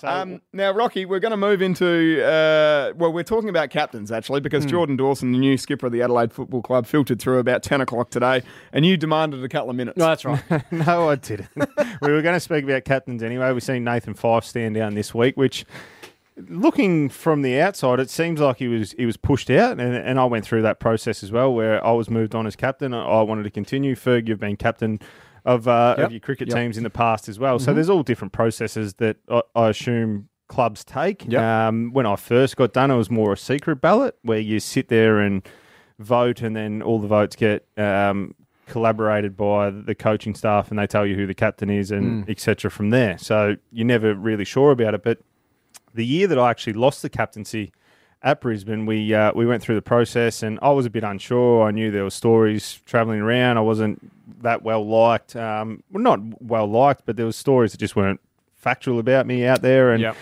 So- Um, now, Rocky, we're going to move into, uh, well, we're talking about captains actually, Hmm. because Jordan Dawson, the new skipper of the Adelaide Football Club, filtered through about 10 o'clock today, and you demanded a couple of minutes. No, that's right. no, I didn't. we were going to speak about captains anyway. We've seen Nathan Fyfe stand down this week, which, looking from the outside, it seems like he was he was pushed out, and, and I went through that process as well, where I was moved on as captain. I wanted to continue. Ferg, you've been captain of uh, Yep. of your cricket Yep. teams in the past as well. So there's all different processes that I, I assume clubs take. Yep. Um, when I first got done, it was more a secret ballot where you sit there and vote, and then all the votes get um, collaborated by the coaching staff, and they tell you who the captain is, and etc. From there, so you're never really sure about it. But the year that I actually lost the captaincy at Brisbane, we uh, we went through the process, and I was a bit unsure. I knew there were stories travelling around. I wasn't that well liked. Um, well, not well liked, but there was stories that just weren't factual about me out there, and Yep.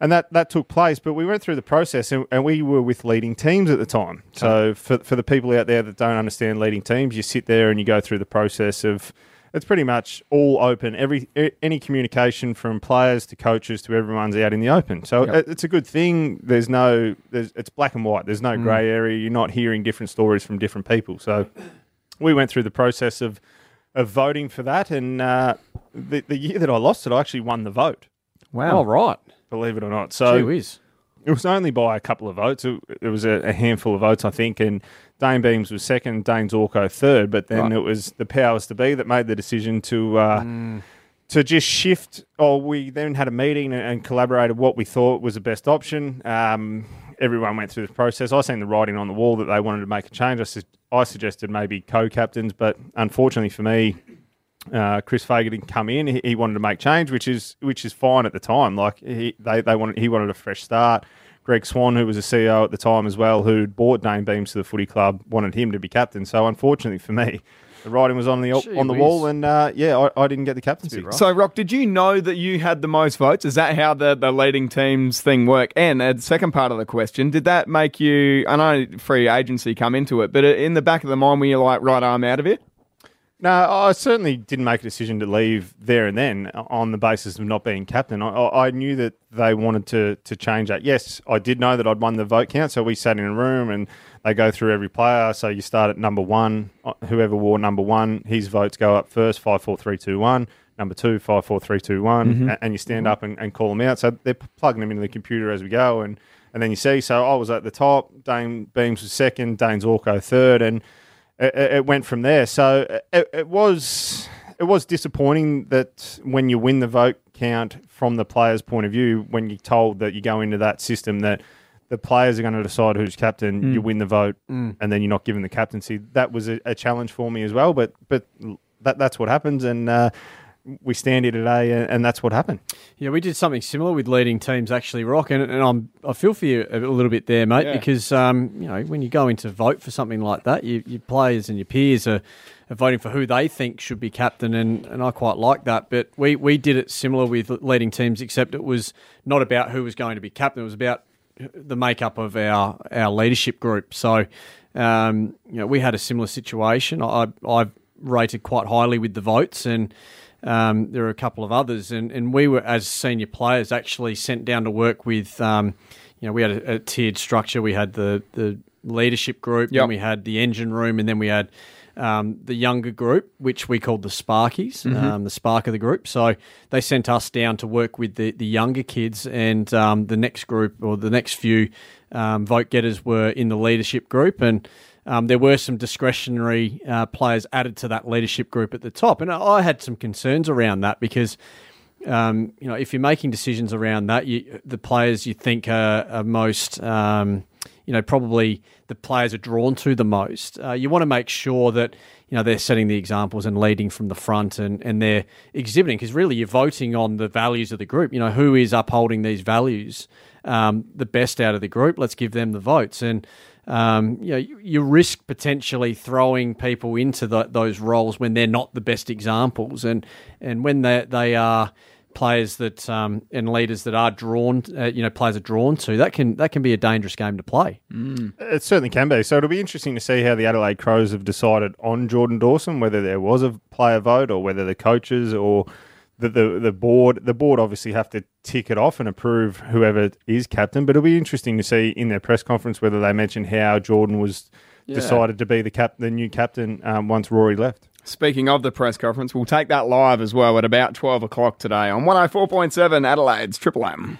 and that that took place. But we went through the process, and, and we were with leading teams at the time. So for for the people out there that don't understand leading teams, you sit there and you go through the process of. It's pretty much all open. Every any communication from players to coaches to everyone's out in the open. So Yep. it- it's a good thing. There's no, there's, it's black and white. There's no grey area. You're not hearing different stories from different people. So we went through the process of of voting for that, and uh, the the year that I lost it, I actually won the vote. Wow. All right. Believe it or not. So Gee whiz. It was only by a couple of votes. It, it was a, a handful of votes, I think, and Dayne Beams was second, Dayne Zorko third. But then Right. it was the powers to be that made the decision to uh, to just shift. Oh, we then had a meeting and, and collaborated what we thought was the best option. Um, everyone went through the process. I seen the writing on the wall that they wanted to make a change. I, su- I suggested maybe co-captains, but unfortunately for me, uh, Chris Fagan didn't come in. He, he wanted to make change, which is which is fine at the time. Like he they, they wanted he wanted a fresh start. Greg Swann, who was a CEO at the time as well, who'd bought Dayne Beams to the footy club, wanted him to be captain. So unfortunately for me, the writing was on the Gee on the whiz. wall, and uh, yeah, I, I didn't get the captaincy. Right. So, Rock, did you know that you had the most votes? Is that how the, the leading teams thing work? And uh, the second part of the question, did that make you, I know free agency come into it, but in the back of the mind, were you like, right, I'm out of it? No, I certainly didn't make a decision to leave there and then on the basis of not being captain. I, I knew that they wanted to to change that. Yes, I did know that I'd won the vote count, so we sat in a room and they go through every player. So you start at number one. Uh, Whoever wore number one, his votes go up first. Five, four, three, two, one. Number two, five, four, three, two, one, a- and you stand up and, and call them out. So they're plugging them into the computer as we go, and and then you see. So I was at the top. Dayne Beams was second. Dayne Zorko third, and it, it went from there. So it, it was it was disappointing that when you win the vote count from the players' point of view, when you're told that you go into that system that the players are going to decide who's captain, you win the vote, and then you're not given the captaincy. That was a, a challenge for me as well. But but that that's what happens, and uh, we stand here today, and, and that's what happened. Yeah, we did something similar with leading teams actually, Rock, and, and I'm I feel for you a little bit there, mate, Yeah. because um, you know when you go into vote for something like that, you, your players and your peers are, are voting for who they think should be captain, and, and I quite like that. But we we did it similar with leading teams, except it was not about who was going to be captain; it was about the makeup of our our leadership group. So, um, you know, we had a similar situation. I I rated quite highly with the votes, and um, there were a couple of others, and, and we were as senior players actually sent down to work with. Um, you know, we had a, a tiered structure. We had the the leadership group, Yep. and we had the engine room, and then we had um, the younger group, which we called the Sparkies, um, the spark of the group. So they sent us down to work with the, the younger kids, and um, the next group or the next few um, vote getters were in the leadership group, and um, there were some discretionary uh, players added to that leadership group at the top, and I had some concerns around that because um, you know, if you're making decisions around that, you, the players you think are, are most, um, you know, probably the players are drawn to the most. Uh, you want to make sure that you know they're setting the examples and leading from the front, and and they're exhibiting because really you're voting on the values of the group. You know, who is upholding these values um, the best out of the group? Let's give them the votes and. Um, you know, you, you risk potentially throwing people into the, those roles when they're not the best examples, and and when they they are players that um, and leaders that are drawn, uh, you know, players are drawn to. That can that can be a dangerous game to play. Mm. It certainly can be. So it'll be interesting to see how the Adelaide Crows have decided on Jordan Dawson, whether there was a player vote or whether the coaches or the, the, the board the board obviously have to tick it off and approve whoever is captain. But it'll be interesting to see in their press conference whether they mention how Jordan was yeah. decided to be the cap the new captain um, once Rory left. Speaking of the press conference, we'll take that live as well at about 12 o'clock today on 104.7 Adelaide's Triple M.